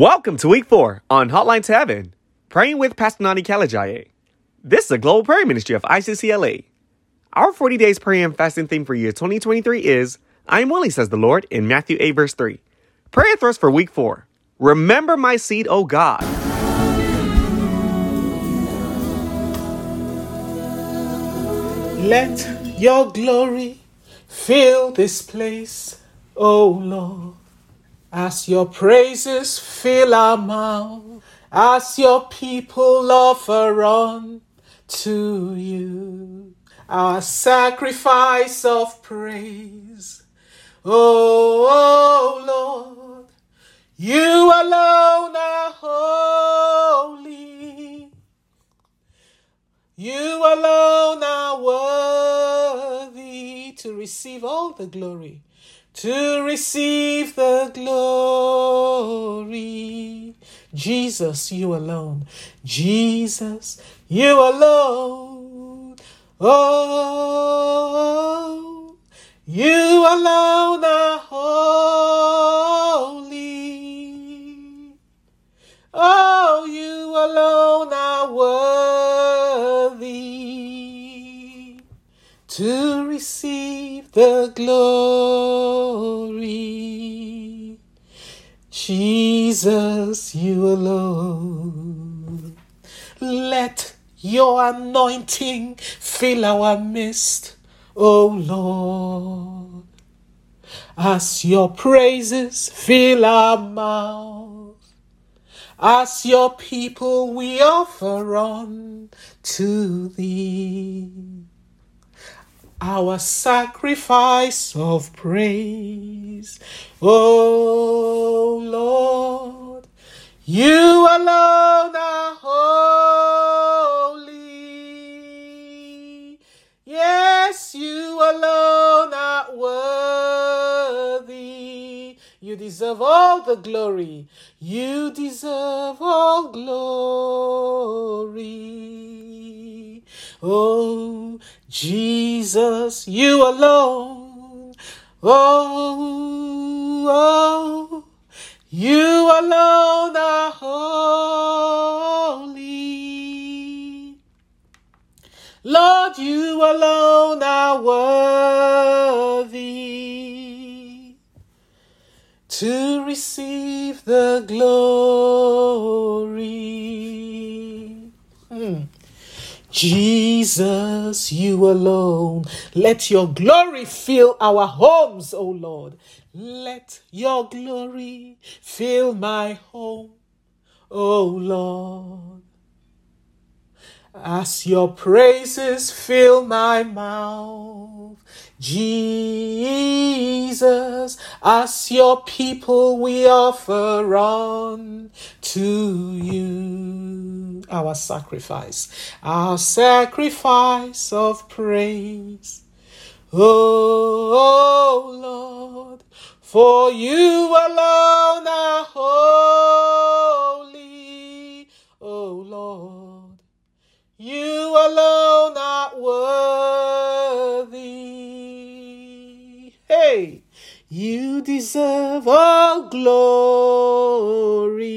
Welcome to week four on Hotline to Heaven, praying with Pastor Nani Kalajaye. This is a global prayer ministry of ICCLA. Our 40 days prayer and fasting theme for year 2023 is I am willing, says the Lord, in Matthew 8, verse 3. Prayer thrust for week four Remember my seed, O God. Let your glory fill this place, O Lord, as your praises fill our mouth, as your people offer on to you our sacrifice of praise. Oh, oh Lord, you alone are holy. You alone are worthy to receive all the glory, to receive the glory. Jesus, you alone. Jesus, you alone. Oh, you alone are holy. Oh, you alone are worthy to receive the glory. Jesus, you alone. Let your anointing fill our midst, O Lord, as your praises fill our mouth. As your people we offer on to thee our sacrifice of praise. O Lord, you alone are holy. Yes, you alone are worthy. You deserve all the glory. You deserve all glory. Oh, Jesus, you alone. Oh, oh, you alone are holy. Lord, you alone are worthy to receive the glory. Hmm. Jesus, you alone. Let your glory fill our homes, O Lord. Let your glory fill my home, O Lord. As your praises fill my mouth, Jesus, as your people we offer on to you our sacrifice, our sacrifice of praise. Oh Lord, for you alone are holy, oh Lord. You alone are worthy. Hey, you deserve all glory.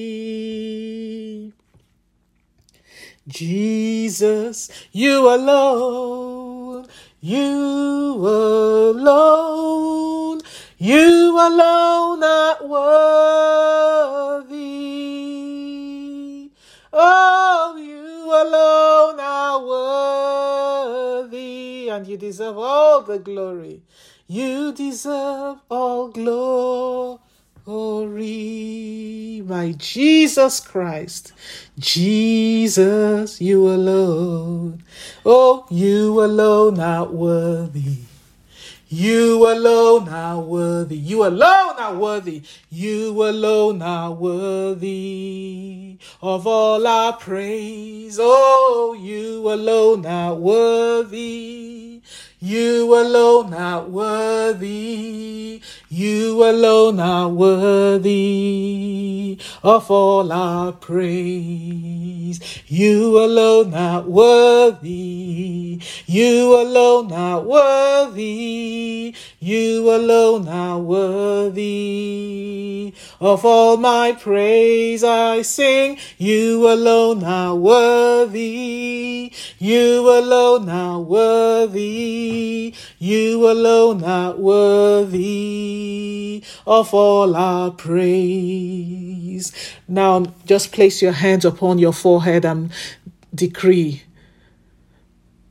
Jesus, you alone, you alone, you alone are worthy. Oh, alone are worthy, and you deserve all the glory. You deserve all glory, my Jesus Christ. Jesus, you alone. Oh, you alone are worthy. You alone are worthy. You alone are worthy. You alone are worthy of all our praise. Oh, you alone are worthy. You alone are worthy. You alone are worthy of all our praise. You alone are worthy. You alone are worthy. You alone are worthy of all my praise. I sing. You alone are worthy. You alone are worthy. You alone are worthy of all our praise. Now, just place your hands upon your forehead and decree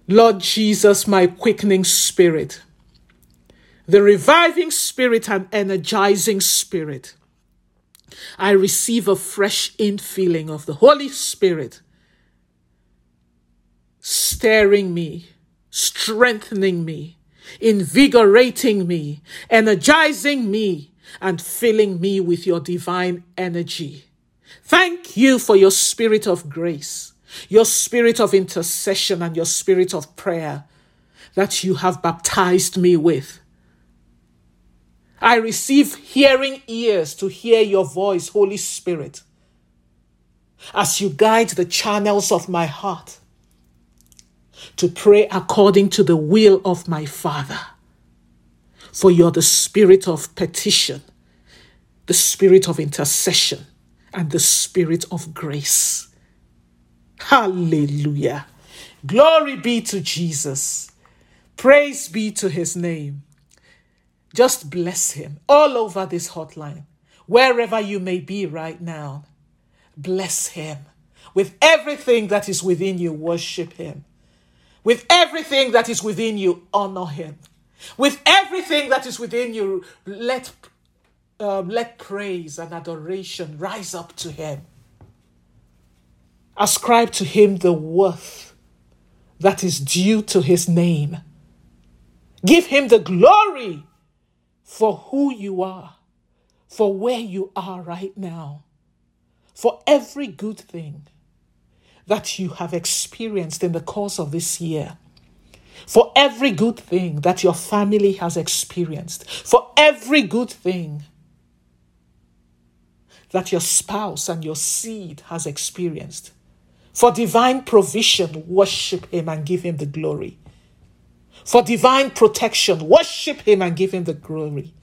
Lord Jesus, my quickening spirit, the reviving spirit and energizing spirit. I receive a fresh infilling of the Holy Spirit, stirring me, strengthening me, invigorating me, energizing me, and filling me with your divine energy. Thank you for your spirit of grace, your spirit of intercession, and your spirit of prayer that you have baptized me with. I receive hearing ears to hear your voice, Holy Spirit, as you guide the channels of my heart to pray according to the will of my Father. For you're the spirit of petition, the spirit of intercession, and the spirit of grace. Hallelujah. Glory be to Jesus. Praise be to his name. Just bless him all over this hotline, wherever you may be right now. Bless him. With everything that is within you, worship him. With everything that is within you, honor him. With everything that is within you, let, um, let praise and adoration rise up to him. Ascribe to him the worth that is due to his name. Give him the glory for who you are, for where you are right now, for every good thing that you have experienced in the course of this year, for every good thing that your family has experienced, for every good thing that your spouse and your seed has experienced. For divine provision, worship Him and give Him the glory. For divine protection, worship Him and give Him the glory.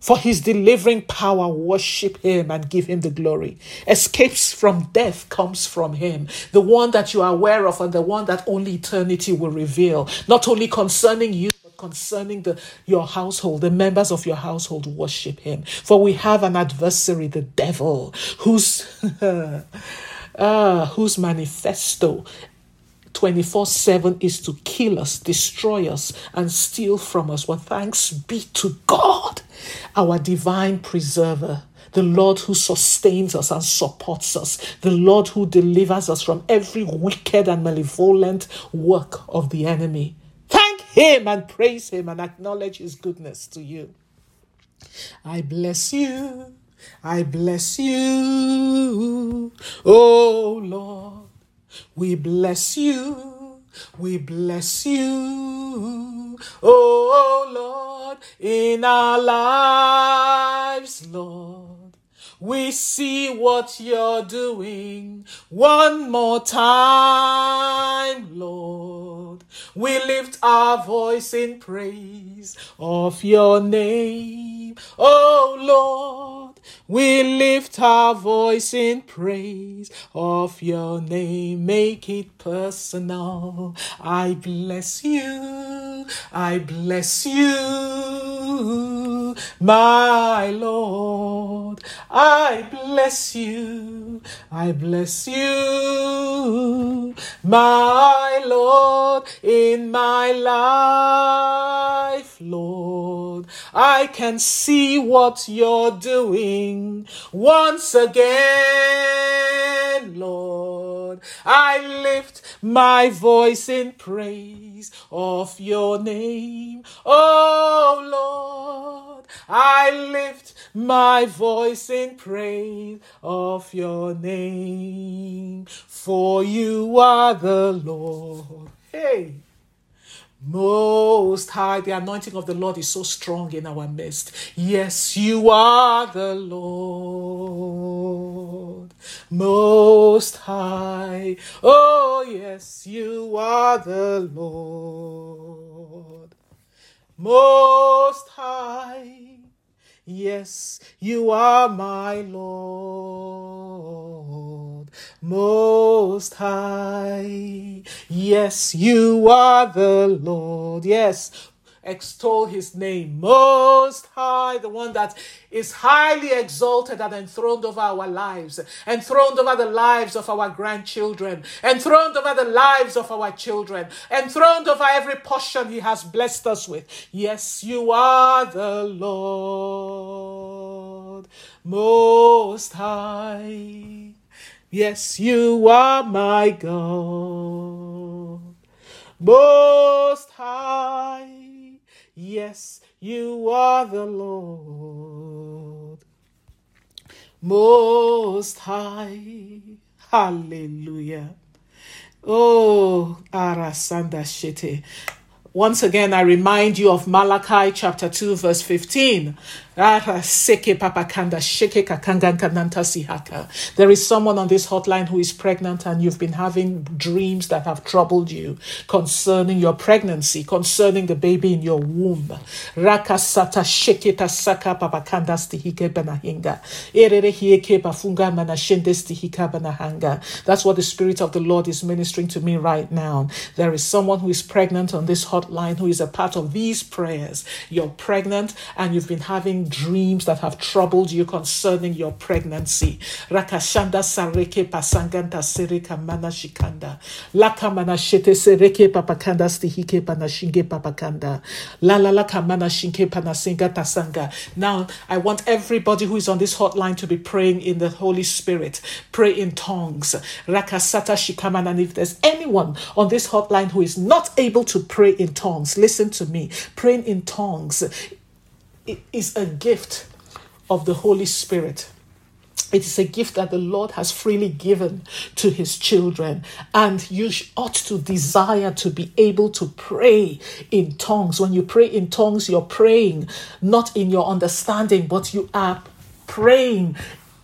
For his delivering power, worship him and give him the glory. Escapes from death comes from him, the one that you are aware of and the one that only eternity will reveal, not only concerning you, but concerning the, your household, the members of your household, worship him. For we have an adversary, the devil, whose, uh, whose manifesto 24 7 is to kill us, destroy us, and steal from us. Well, thanks be to God, our divine preserver. The Lord who sustains us and supports us, the Lord who delivers us from every wicked and malevolent work of the enemy. Thank Him and praise Him and acknowledge His goodness to you. I bless you. I bless you. Oh Lord. We bless you. We bless you. Oh, oh Lord, in our lives, Lord. We see what you're doing one more time, Lord. We lift our voice in praise of your name, oh Lord. We lift our voice in praise of your name. Make it personal. I bless you. I bless you, my Lord. I bless you. I bless you, my Lord, in my life, Lord. I can see what you're doing once again, Lord. I lift my voice in praise of your name, oh Lord. I lift my voice in praise of your name, for you are the Lord. Hey Most high, the anointing of the Lord is so strong in our midst. Yes, you are the Lord. Most high. Oh, yes, you are the Lord. Most high. Yes, you are my Lord, most high. Yes, you are the Lord. Yes, extol his name most high, the one that is highly exalted and enthroned over our lives, enthroned over the lives of our grandchildren, enthroned over the lives of our children, enthroned over every portion he has blessed us with. Yes, you are the Lord most high. Yes, you are my God most high. Yes, you are the Lord Most High. Hallelujah. Oh, Arasanda Shete. Once again, I remind you of Malachi chapter 2, verse 15. There is someone on this hotline who is pregnant and you've been having dreams that have troubled you concerning your pregnancy, concerning the baby in your womb. Papakanda. That's what the Spirit of the Lord is ministering to me right now. There is someone who is pregnant on this hotline who is a part of these prayers. You're pregnant and you've been having dreams that have troubled you concerning your pregnancy. Rakashanda sareke pasanganta sereka mana shikanda. Laka mana shete sereke papakanda stihike panashinge papakanda. La la la kamana shinke panasinga tasanga. Now, I want everybody who is on this hotline to be praying in the Holy Spirit. Pray in tongues. Rakasata shikamana. And if there's anyone on this hotline who is not able to pray in tongues, listen to me. Praying in tongues it is a gift of the Holy Spirit. It is a gift that the Lord has freely given to his children. And you ought to desire to be able to pray in tongues. When you pray in tongues, you're praying not in your understanding, but you are praying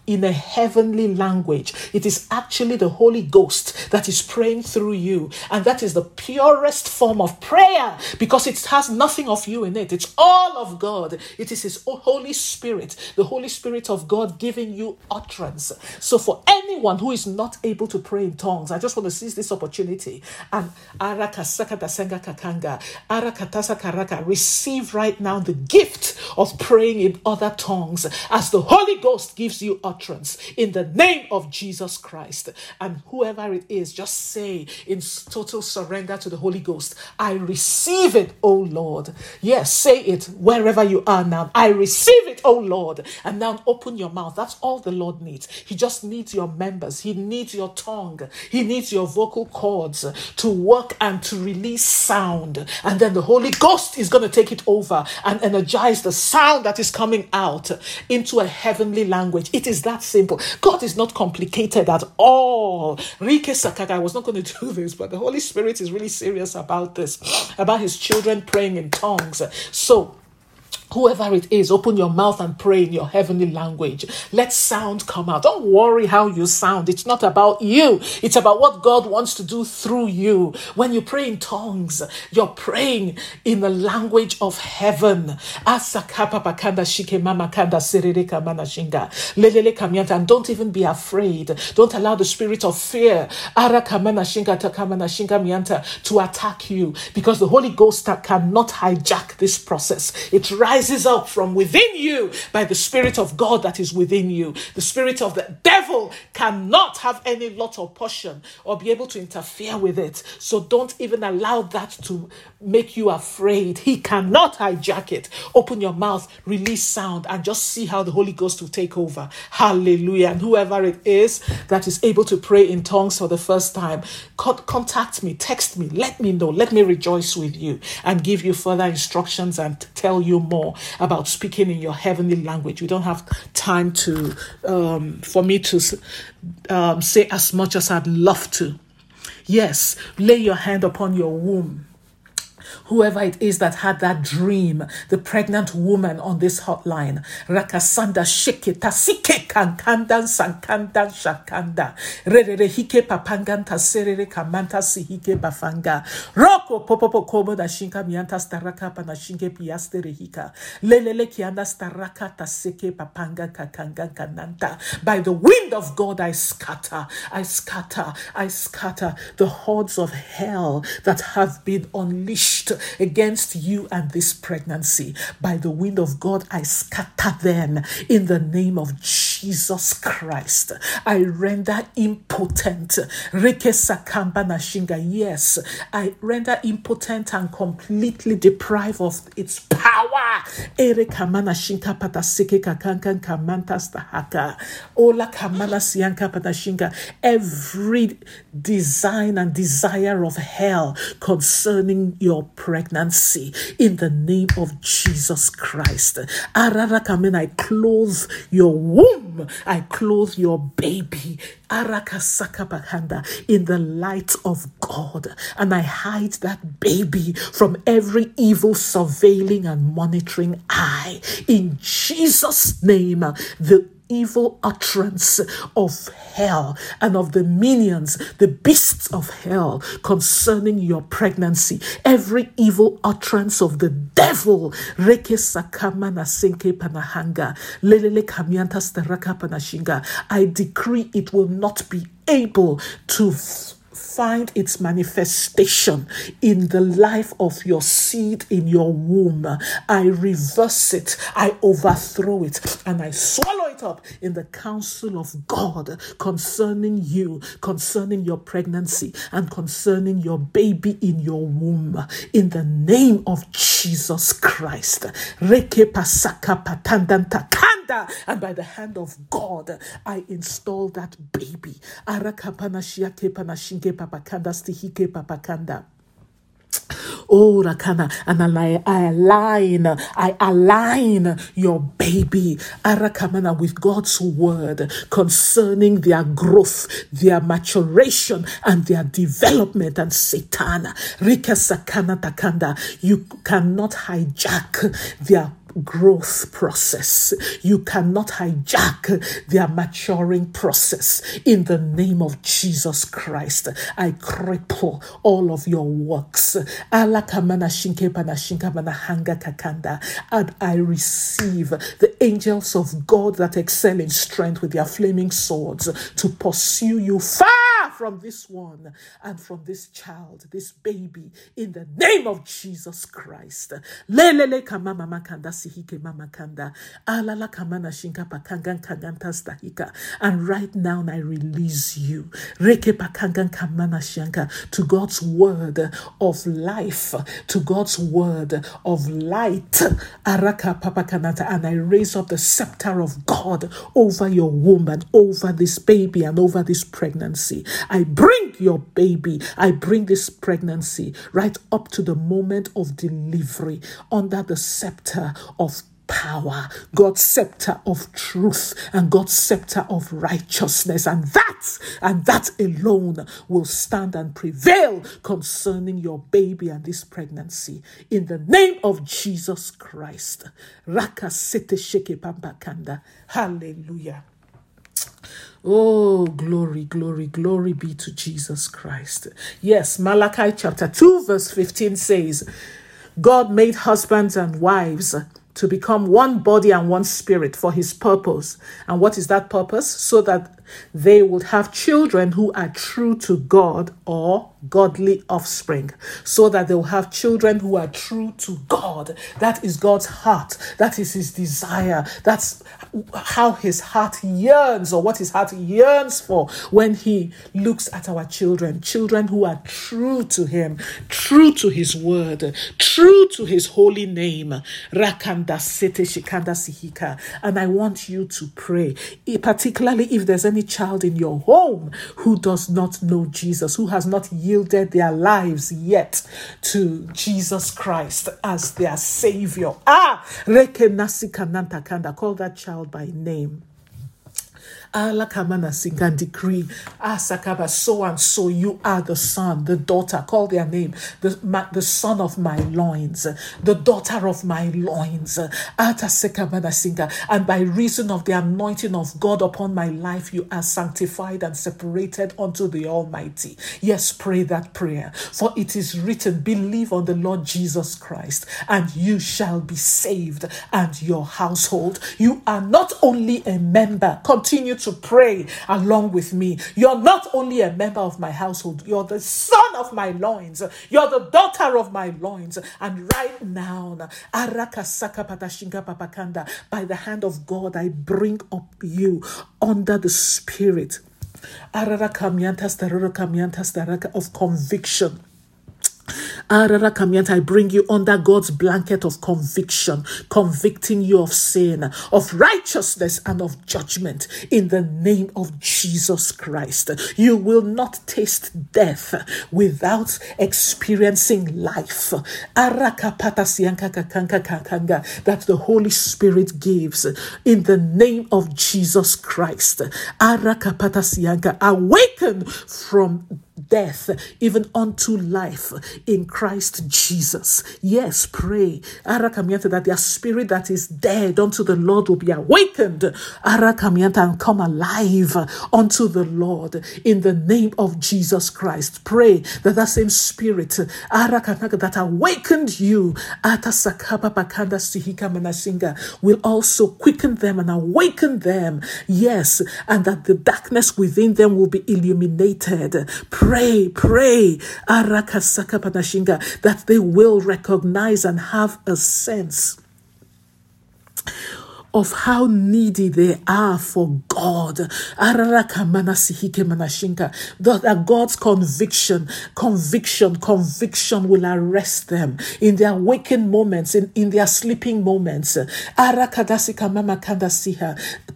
in a heavenly language. It is actually the Holy Ghost that is praying through you. And that is the purest form of prayer because it has nothing of you in it. It's all of God. It is His Holy Spirit, the Holy Spirit of God giving you utterance. So, for anyone who is not able to pray in tongues, I just want to seize this opportunity and receive right now the gift of praying in other tongues as the Holy Ghost gives you utterance utterance in the name of Jesus Christ. And whoever it is, just say in total surrender to the Holy Ghost, I receive it, O Lord. Yes, say it wherever you are now. I receive it, O Lord. And now open your mouth. That's all the Lord needs. He just needs your members, He needs your tongue, He needs your vocal cords to work and to release sound. And then the Holy Ghost is going to take it over and energize the sound that is coming out into a heavenly language. It is that simple. God is not complicated at all. Rike Sakaka, I was not going to do this, but the Holy Spirit is really serious about this, about his children praying in tongues. So, Whoever it is, open your mouth and pray in your heavenly language. Let sound come out. Don't worry how you sound. It's not about you. It's about what God wants to do through you. When you pray in tongues, you're praying in the language of heaven. And don't even be afraid. Don't allow the spirit of fear to attack you because the Holy Ghost cannot hijack this process. It rises rises up from within you by the Spirit of God that is within you. The Spirit of the devil cannot have any lot of portion or be able to interfere with it. So don't even allow that to make you afraid. He cannot hijack it. Open your mouth, release sound, and just see how the Holy Ghost will take over. Hallelujah. And whoever it is that is able to pray in tongues for the first time, contact me, text me, let me know. Let me rejoice with you and give you further instructions and tell you more about speaking in your heavenly language. We don't have time to um, for me to um, say as much as I'd love to. Yes, lay your hand upon your womb whoever it is that had that dream, the pregnant woman on this hotline, Rakasanda Sheketa Sike Kankandan Sankandan Shakanda, Rere Hike Papanganta Serere Kamanta Sihike Bafanga, Roko Popopo Kobo da Shinka Mianta Staraka Panashinke Piaste Rehika, Lelele Kianda Staraka Taseke Papanga Kakanga Kananta. By the wind of God I scatter, I scatter, I scatter the hordes of hell that have been unleashed against you and this pregnancy. By the wind of God, I scatter them in the name of Jesus Christ. I render impotent. Yes, I render impotent and completely deprive of its power. Patashinka. Every design and desire of hell concerning your pregnancy in the name of Jesus Christ. Ararakamen, I clothe your womb. I clothe your baby. Arakasakabakanda in the light of God. And I hide that baby from every evil surveilling and monitoring eye. In Jesus' name, the evil utterance of hell and of the minions, the beasts of hell concerning your pregnancy, every evil utterance of the devil, I decree it will not be able to find its manifestation in the life of your seed in your womb. I reverse it, I overthrow it, and I swallow it up in the counsel of God concerning you, concerning your pregnancy, and concerning your baby in your womb. In the name of Jesus Christ and by the hand of God, I install that baby. Oh, Rakana, and I, I align, I align your baby, Arakamana, with God's word concerning their growth, their maturation, and their development. And Satan, Rika Sakana Takanda, you cannot hijack their growth process. You cannot hijack their maturing process. In the name of Jesus Christ, I cripple all of your works. And I receive the angels of God that excel in strength with their flaming swords to pursue you far from this one and from this child, this baby, in the name of Jesus Christ. Lelele kamama makanda Alala kamana shinka pakangan. And right now I release you. Reke pakangan kamana shanka to God's word of life, to God's word of light. Araka papakanata. And I raise up the scepter of God over your womb and over this baby and over this pregnancy. I bring your baby, I bring this pregnancy right up to the moment of delivery under the scepter of power, God's scepter of truth, and God's scepter of righteousness. And that, and that alone will stand and prevail concerning your baby and this pregnancy. In the name of Jesus Christ. Hallelujah. Oh, glory, glory, glory be to Jesus Christ. Yes, Malachi chapter 2, verse 15 says, God made husbands and wives to become one body and one spirit for his purpose. And what is that purpose? So that they would have children who are true to God or godly offspring, so that they'll have children who are true to God. That is God's heart. That is his desire. That's how his heart yearns, or what his heart yearns for when he looks at our children. Children who are true to him, true to his word, true to his holy name. Rakanda Sete Shikanda Sihika. And I want you to pray, particularly if there's any child in your home who does not know Jesus, who has not yielded their lives yet to Jesus Christ as their Savior. Ah, Reke Kanda. Call that child by name. Alakamana sing and decree. Ah, Asakaba, so and so you are the son, the daughter, call their name, the, my, the son of my loins, the daughter of my loins. Atasekamana singa. And by reason of the anointing of God upon my life, you are sanctified and separated unto the Almighty. Yes, pray that prayer. For it is written, believe on the Lord Jesus Christ, and you shall be saved and your household. You are not only a member, continue to pray along with me. You're not only a member of my household, you're the son of my loins, you're the daughter of my loins. And right now, by the hand of God, I bring up you under the spirit of conviction I bring you under God's blanket of conviction, convicting you of sin, of righteousness, and of judgment in the name of Jesus Christ. You will not taste death without experiencing life. That the Holy Spirit gives in the name of Jesus Christ. Awaken from death, even unto life in Christ Jesus. Yes, pray. Arakamianta that their spirit that is dead unto the Lord will be awakened. Arakamianta and come alive unto the Lord in the name of Jesus Christ. Pray that that same spirit Arakanaka that awakened you Atasakaba Bakanda Sihika will also quicken them and awaken them. Yes, and that the darkness within them will be illuminated. Pray, pray, that they will recognize and have a sense of how needy they are for God. That uh, God's conviction, conviction, conviction will arrest them in their waking moments, in, in their sleeping moments.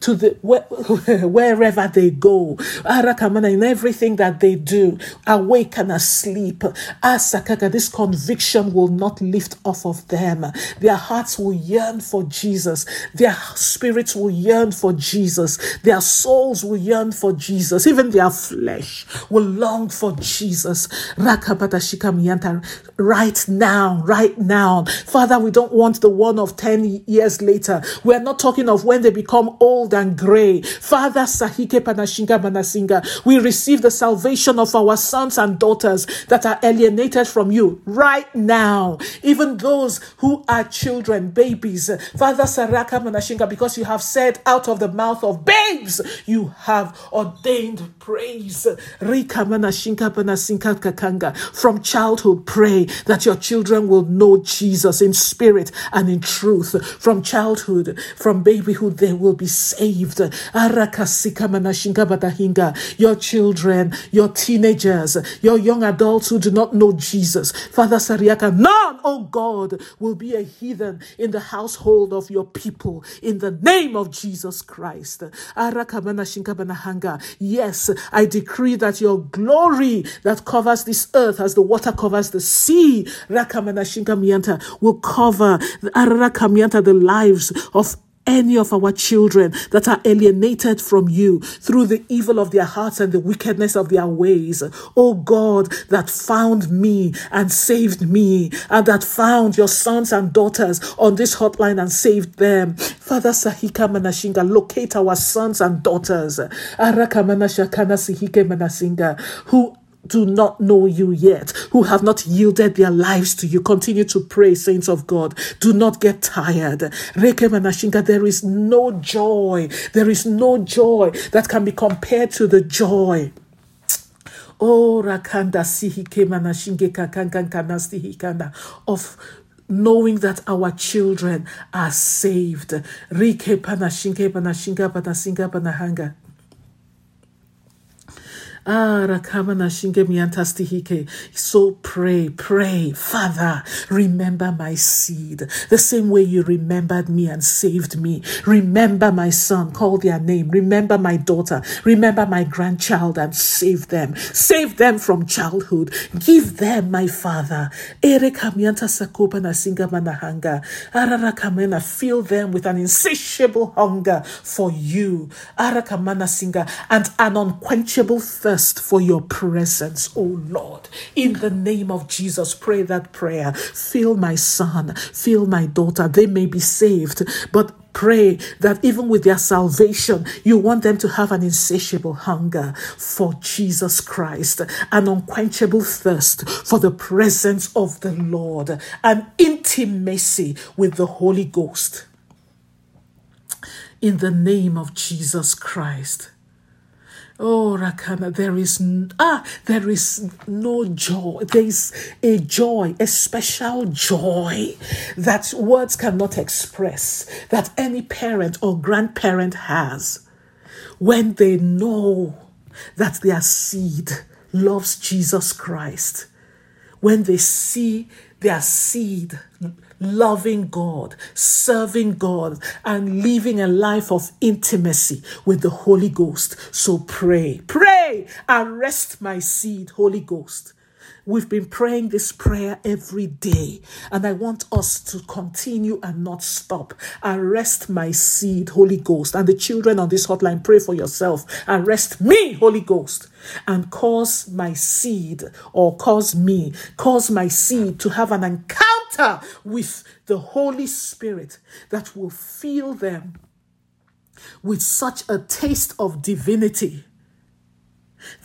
To the wherever they go, in everything that they do, awake and asleep. This conviction will not lift off of them. Their hearts will yearn for Jesus. Their spirits will yearn for Jesus. Their souls will yearn for Jesus. Even their flesh will long for Jesus. Right now, right now. Father, we don't want the one of 10 years later. We're not talking of when they become old and gray. Father, Sahike Panashinga we receive the salvation of our sons and daughters that are alienated from you right now. Even those who are children, babies. Father, Saraka Manashinga, because you have said out of the mouth of babes, you have ordained praise. From childhood, pray that your children will know Jesus in spirit and in truth. From childhood, from babyhood, they will be saved. Your children, your teenagers, your young adults who do not know Jesus, Father Sariaka, none, oh God, will be a heathen in the household of your people. In the name of Jesus Christ. Yes, I decree that your glory that covers this earth as the water covers the sea will cover the lives of any of our children that are alienated from you through the evil of their hearts and the wickedness of their ways. Oh God, that found me and saved me, and that found your sons and daughters on this hotline and saved them. Father Sahika Manashinga, locate our sons and daughters. Araka Manashakana Sihike Manasinga, who do not know you yet, who have not yielded their lives to you. Continue to pray, saints of God. Do not get tired. There is no joy. There is no joy that can be compared to the joy. Oh, Rakanda Kakankan of knowing that our children are saved. Rike Panashinke Panashinga Panasinga Panahanga. Ah, Rakamana Shingemiantastihike. So pray, pray, Father, remember my seed. The same way you remembered me and saved me. Remember my son, call their name. Remember my daughter. Remember my grandchild and save them. Save them from childhood. Give them, my Father. Erekamianta Sakopana Singamana Hanga. Ararakamena, fill them with an insatiable hunger for you. Arakamana Singa and an unquenchable thirst thirst for your presence, oh Lord. In the name of Jesus, pray that prayer. Fill my son, fill my daughter. They may be saved, but pray that even with their salvation, you want them to have an insatiable hunger for Jesus Christ, an unquenchable thirst for the presence of the Lord, an intimacy with the Holy Ghost. In the name of Jesus Christ. Oh, Rakana, there is ah, there is no joy. There is a joy, a special joy that words cannot express, that any parent or grandparent has when they know that their seed loves Jesus Christ, when they see their seed loving God, serving God, and living a life of intimacy with the Holy Ghost. So pray, pray, arrest my seed, Holy Ghost. We've been praying this prayer every day, and I want us to continue and not stop. Arrest my seed, Holy Ghost. And the children on this hotline, pray for yourself. Arrest me, Holy Ghost, and cause my seed, or cause me, cause my seed to have an encounter with the Holy Spirit that will fill them with such a taste of divinity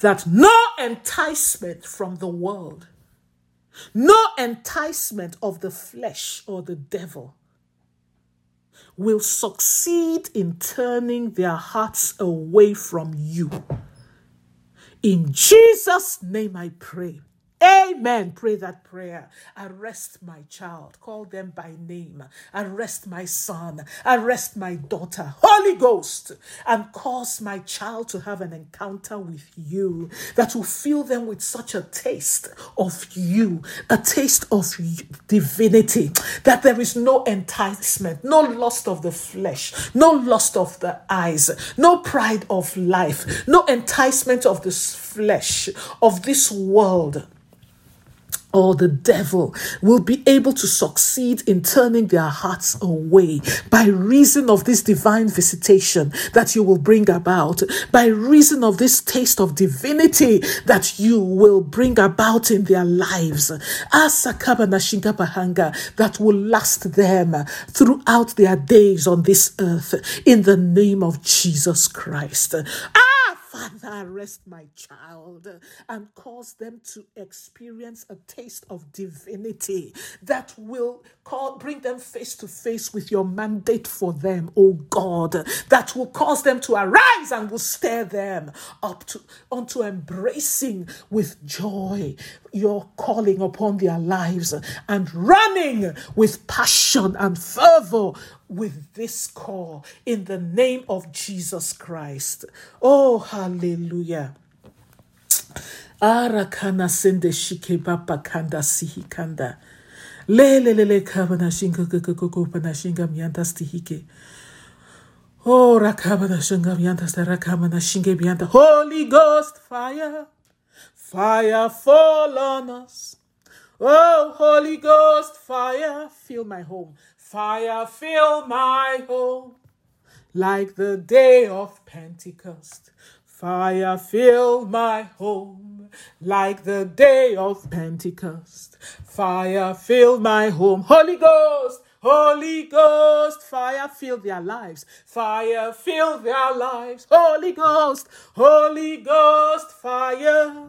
that no enticement from the world, no enticement of the flesh or the devil will succeed in turning their hearts away from you. In Jesus' name I pray. Amen. Pray that prayer. Arrest my child. Call them by name. Arrest my son. Arrest my daughter. Holy Ghost. And cause my child to have an encounter with you that will fill them with such a taste of you, a taste of divinity, that there is no enticement, no lust of the flesh, no lust of the eyes, no pride of life, no enticement of the flesh, of this world or the devil will be able to succeed in turning their hearts away by reason of this divine visitation that you will bring about, by reason of this taste of divinity that you will bring about in their lives. That will last them throughout their days on this earth in the name of Jesus Christ. Ah! Father, arrest my child and cause them to experience a taste of divinity that will call, bring them face to face with your mandate for them, oh God, that will cause them to arise and will stir them up to onto embracing with joy your calling upon their lives and running with passion and fervor with this call in the name of Jesus Christ. Oh, hallelujah. Arakana sende shike kanda sihi kanda. Le le le le kabana shinga koko pana shinga mianta stihike. Oh, rakabana shinga mianta sta rakamana shinge mianta. Holy Ghost fire, fire fall on us. Oh, Holy Ghost fire, fill my home. Fire fill my home like the day of Pentecost. Fire fill my home like the day of Pentecost. Fire fill my home. Holy Ghost, Holy Ghost, fire fill their lives. Fire fill their lives. Holy Ghost, Holy Ghost, fire.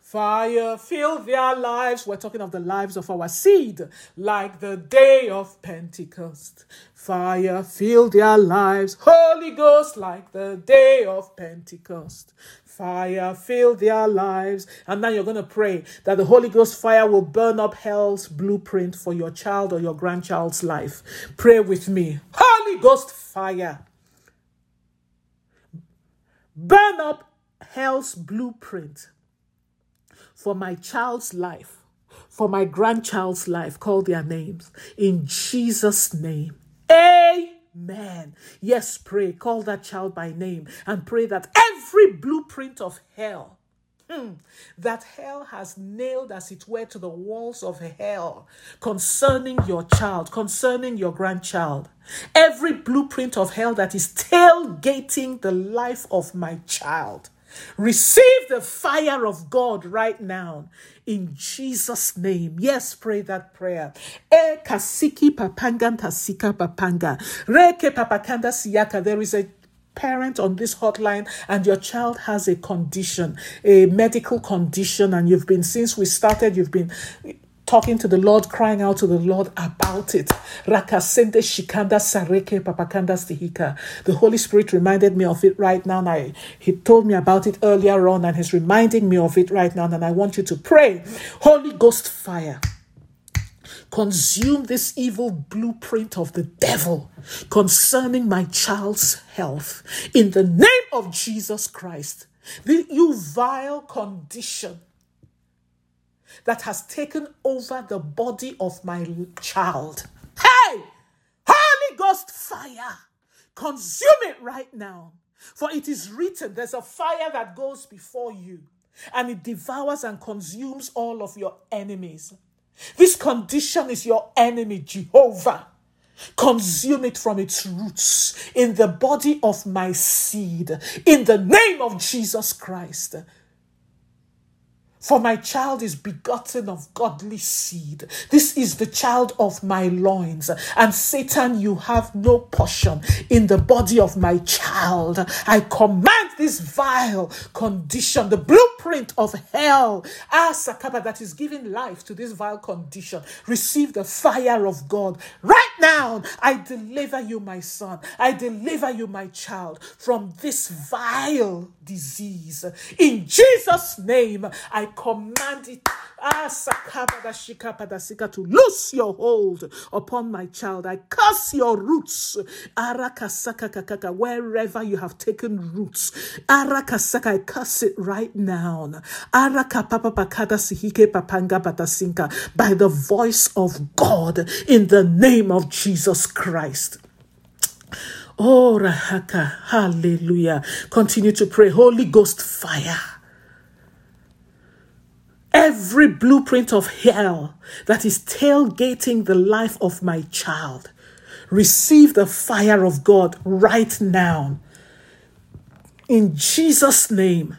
Fire fill their lives. We're talking of the lives of our seed, like the day of Pentecost. Fire fill their lives. Holy Ghost, like the day of Pentecost. Fire fill their lives. And now you're going to pray that the Holy Ghost fire will burn up hell's blueprint for your child or your grandchild's life. Pray with me. Holy Ghost fire. Burn up hell's blueprint for my child's life, for my grandchild's life, call their names in Jesus' name. Amen. Yes, pray. Call that child by name and pray that every blueprint of hell Hmm. that hell has nailed, as it were, to the walls of hell concerning your child, concerning your grandchild. Every blueprint of hell that is tailgating the life of my child. Receive the fire of God right now in Jesus' name. Yes, pray that prayer. E kasiki papanga tasika papanga. Reke papakanda siyaka. There is a parent on this hotline and your child has a condition, a medical condition, and you've been, since we started, you've been talking to the Lord, crying out to the Lord about it. Rakasende shikanda sareke. The Holy Spirit reminded me of it right now. And I, he told me about it earlier on, and he's reminding me of it right now. And I want you to pray. Holy Ghost fire consume this evil blueprint of the devil concerning my child's health in the name of Jesus Christ. The, you vile condition that has taken over the body of my child. Hey! Holy Ghost fire! Consume it right now. For it is written, there's a fire that goes before you, and it devours and consumes all of your enemies. This condition is your enemy, Jehovah. Consume it from its roots in the body of my seed, in the name of Jesus Christ. For my child is begotten of godly seed. This is the child of my loins. And Satan, you have no portion in the body of my child. I command this vile condition, the blueprint of hell, ah, Sakaba, that is giving life to this vile condition. Receive the fire of God. Right now, I deliver you, my son. I deliver you, my child, from this vile disease. In Jesus' name, I command it ah, to loose your hold upon my child. I curse your roots wherever you have taken roots. I curse it right now. By the voice of God in the name of Jesus Christ. Oh, Rahaka. Hallelujah. Continue to pray. Holy Ghost fire. Every blueprint of hell that is tailgating the life of my child, receive the fire of God right now. In Jesus' name.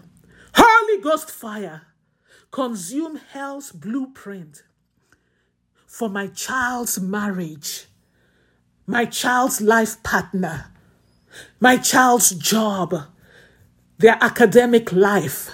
Holy Ghost fire. Consume hell's blueprint for my child's marriage, my child's life partner, my child's job, their academic life,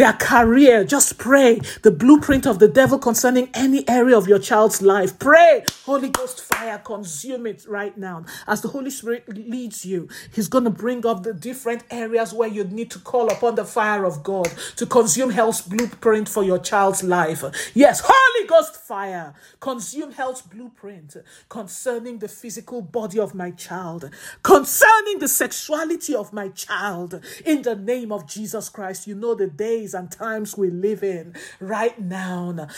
their career. Just pray the blueprint of the devil concerning any area of your child's life. Pray, Holy Ghost fire, consume it right now. As the Holy Spirit leads you, He's going to bring up the different areas where you need to call upon the fire of God to consume hell's blueprint for your child's life. Yes, Holy Ghost fire, consume hell's blueprint concerning the physical body of my child, concerning the sexuality of my child. In the name of Jesus Christ, you know the day days and times we live in right now.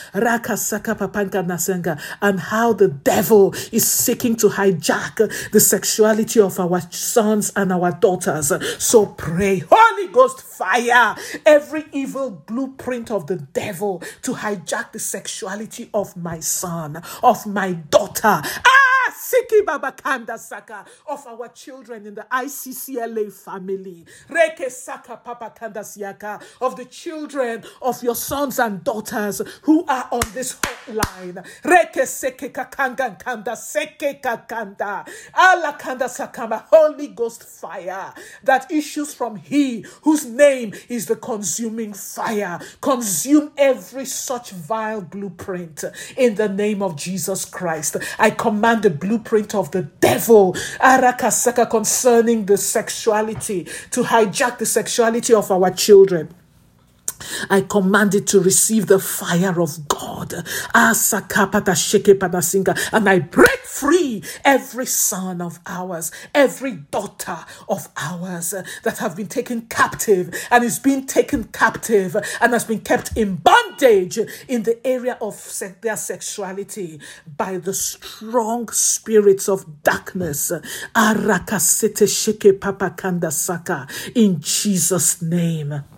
And how the devil is seeking to hijack the sexuality of our sons and our daughters. So pray, Holy Ghost fire, every evil blueprint of the devil to hijack the sexuality of my son, of my daughter. Ah! Siki Baba Kanda Saka of our children in the ICCLA family. Reke Saka Papa Kanda Siaka of the children of your sons and daughters who are on this hotline. Reke Seke Kakanga Kanda Seke Kakanda. Ala Kanda Sakama. Holy Ghost fire that issues from He whose name is the consuming fire. Consume every such vile blueprint in the name of Jesus Christ. I command the of the devil, Arakasaka, concerning the sexuality, to hijack the sexuality of our children I command it to receive the fire of God. And I break free every son of ours, every daughter of ours that have been taken captive and is being taken captive and has been kept in bondage in the area of their sexuality by the strong spirits of darkness. In Jesus' name.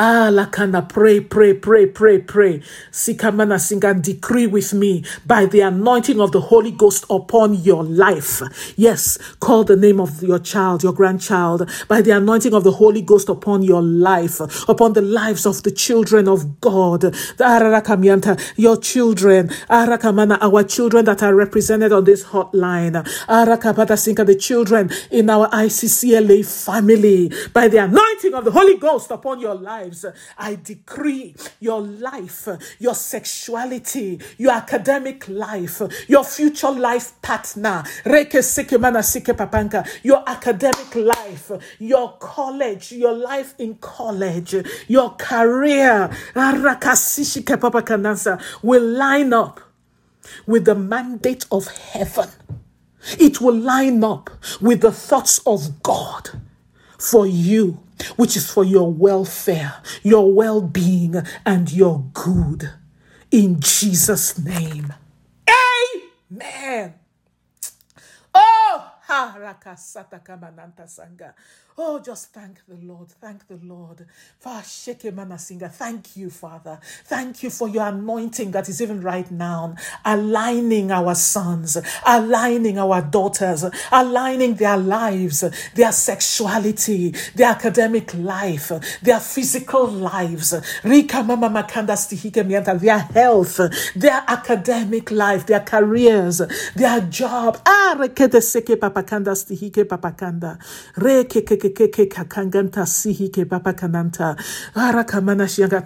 Ah, Lakana, pray, pray, pray, pray, pray. Sikamana sing and decree with me by the anointing of the Holy Ghost upon your life. Yes, call the name of your child, your grandchild, by the anointing of the Holy Ghost upon your life, upon the lives of the children of God. Your children, Arakamana, our children that are represented on this hotline, Arakabada Sinka, the children in our ICCLA family, by the anointing of the Holy Ghost upon your life lives. I decree your life, your sexuality, your academic life, your future life partner, your academic life, your college, your life in college, your career will line up with the mandate of heaven. It will line up with the thoughts of God for you which is for your welfare, your well being, and your good. In Jesus' name. Amen. Oh, Oh, just thank the Lord. Thank the Lord. Thank you, Father. Thank you for your anointing that is even right now aligning our sons, aligning our daughters, aligning their lives, their sexuality, their academic life, their physical lives, their health, their academic life, their careers, their job. Ah, papakanda stihike papakanda. Reke kakanganta sihi baba kananta.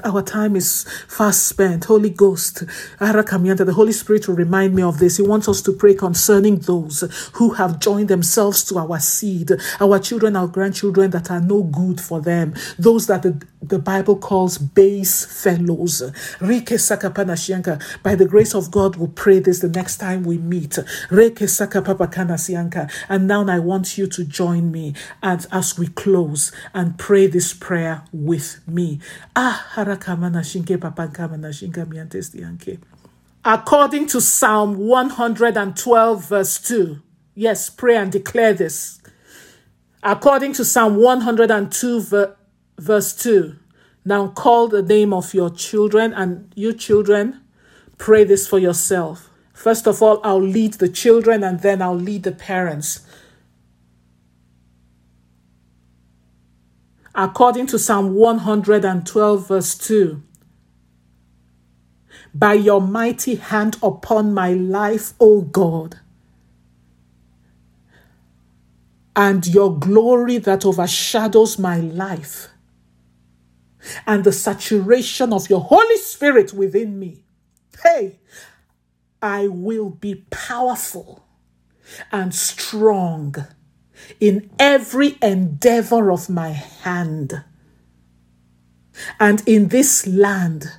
Our time is fast spent. Holy Ghost, the Holy Spirit will remind me of this. He wants us to pray concerning those who have joined themselves to our seed, our children, our grandchildren that are no good for them, those that the, the Bible calls base fellows. Rike sakapana shianka. By the grace of God, we'll pray this the next time we meet. Reke sakapapa kana And now I want you to join me and as we close and pray this prayer with me. Ah, According to Psalm 112, verse 2. Yes, pray and declare this. According to Psalm 102, verse 2. Now call the name of your children, and you children, pray this for yourself. First of all, I'll lead the children and then I'll lead the parents. According to Psalm 112, verse 2. By your mighty hand upon my life, O God, and your glory that overshadows my life, and the saturation of your Holy Spirit within me. Hey, I will be powerful and strong in every endeavor of my hand. And in this land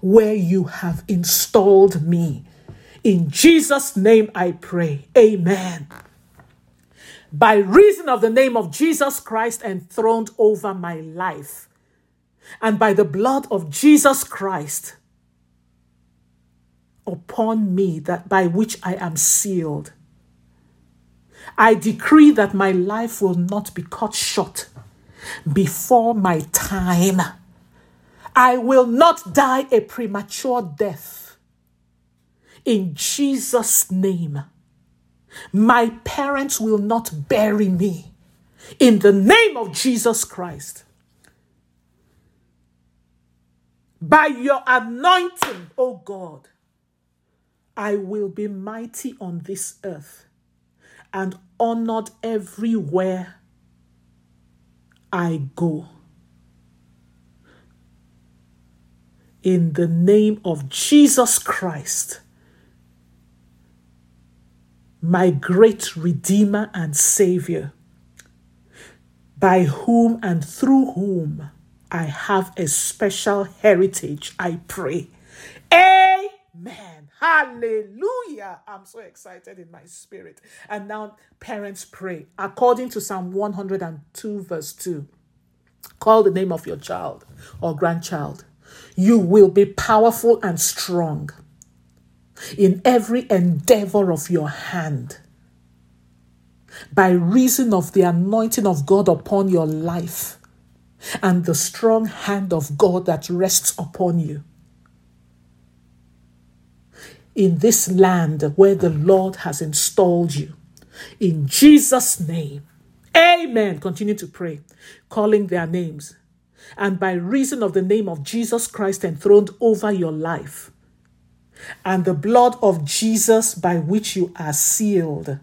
where you have installed me. In Jesus' name I pray. Amen. By reason of the name of Jesus Christ enthroned over my life, and by the blood of Jesus Christ upon me, that by which I am sealed, I decree that my life will not be cut short before my time. I will not die a premature death. In Jesus' name, my parents will not bury me. In the name of Jesus Christ. By your anointing, O oh God, I will be mighty on this earth and honored everywhere I go. In the name of Jesus Christ, my great Redeemer and Savior, by whom and through whom I have a special heritage, I pray. Amen. Hallelujah. I'm so excited in my spirit. And now, parents, pray according to Psalm 102, verse 2. Call the name of your child or grandchild. You will be powerful and strong in every endeavor of your hand by reason of the anointing of God upon your life and the strong hand of God that rests upon you. In this land where the Lord has installed you. In Jesus' name. Amen. Continue to pray, calling their names. And by reason of the name of Jesus Christ enthroned over your life, and the blood of Jesus by which you are sealed.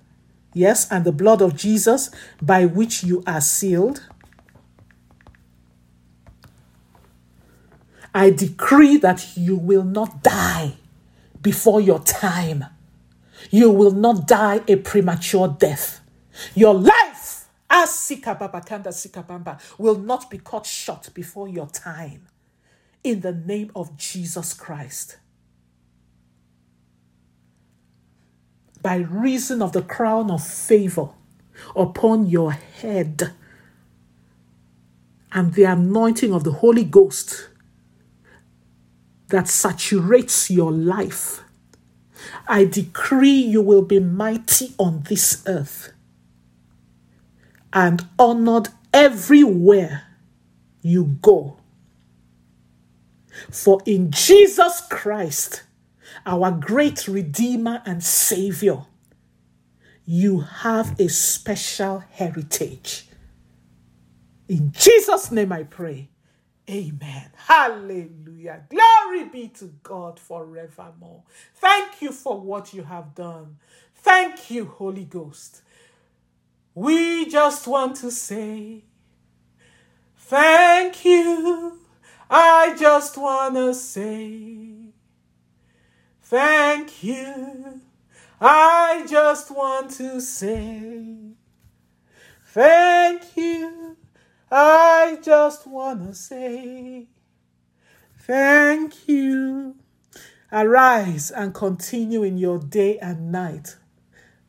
Yes, and the blood of Jesus by which you are sealed. I decree that you will not die before your time. You will not die a premature death. Your life, as Sikababakanda Sikabamba, will not be cut short before your time. In the name of Jesus Christ. By reason of the crown of favor upon your head and the anointing of the Holy Ghost that saturates your life. I decree you will be mighty on this earth and honored everywhere you go. For in Jesus Christ, our great Redeemer and Savior, you have a special heritage. In Jesus' name I pray. Amen. Hallelujah. Glory be to God forevermore. Thank you for what you have done. Thank you, Holy Ghost. We just want to say thank you. I just want to say thank you. I just want to say thank you. I just want to say thank you. Arise and continue in your day and night,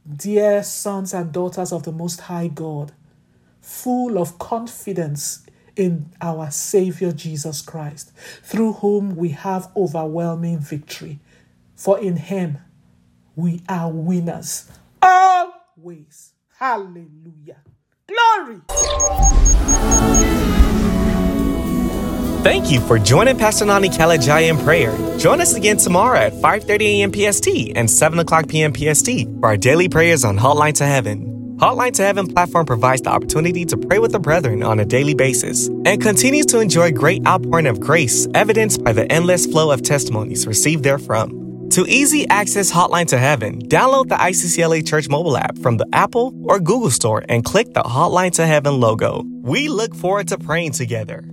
dear sons and daughters of the Most High God, full of confidence in our Savior Jesus Christ, through whom we have overwhelming victory. For in Him we are winners always. Hallelujah. Glory. Thank you for joining Pastor Nani in prayer. Join us again tomorrow at 5.30 a.m. PST and 7 o'clock p.m. PST for our daily prayers on Hotline to Heaven. Hotline to Heaven platform provides the opportunity to pray with the brethren on a daily basis and continues to enjoy great outpouring of grace evidenced by the endless flow of testimonies received therefrom. To easy access Hotline to Heaven, download the ICCLA Church mobile app from the Apple or Google Store and click the Hotline to Heaven logo. We look forward to praying together.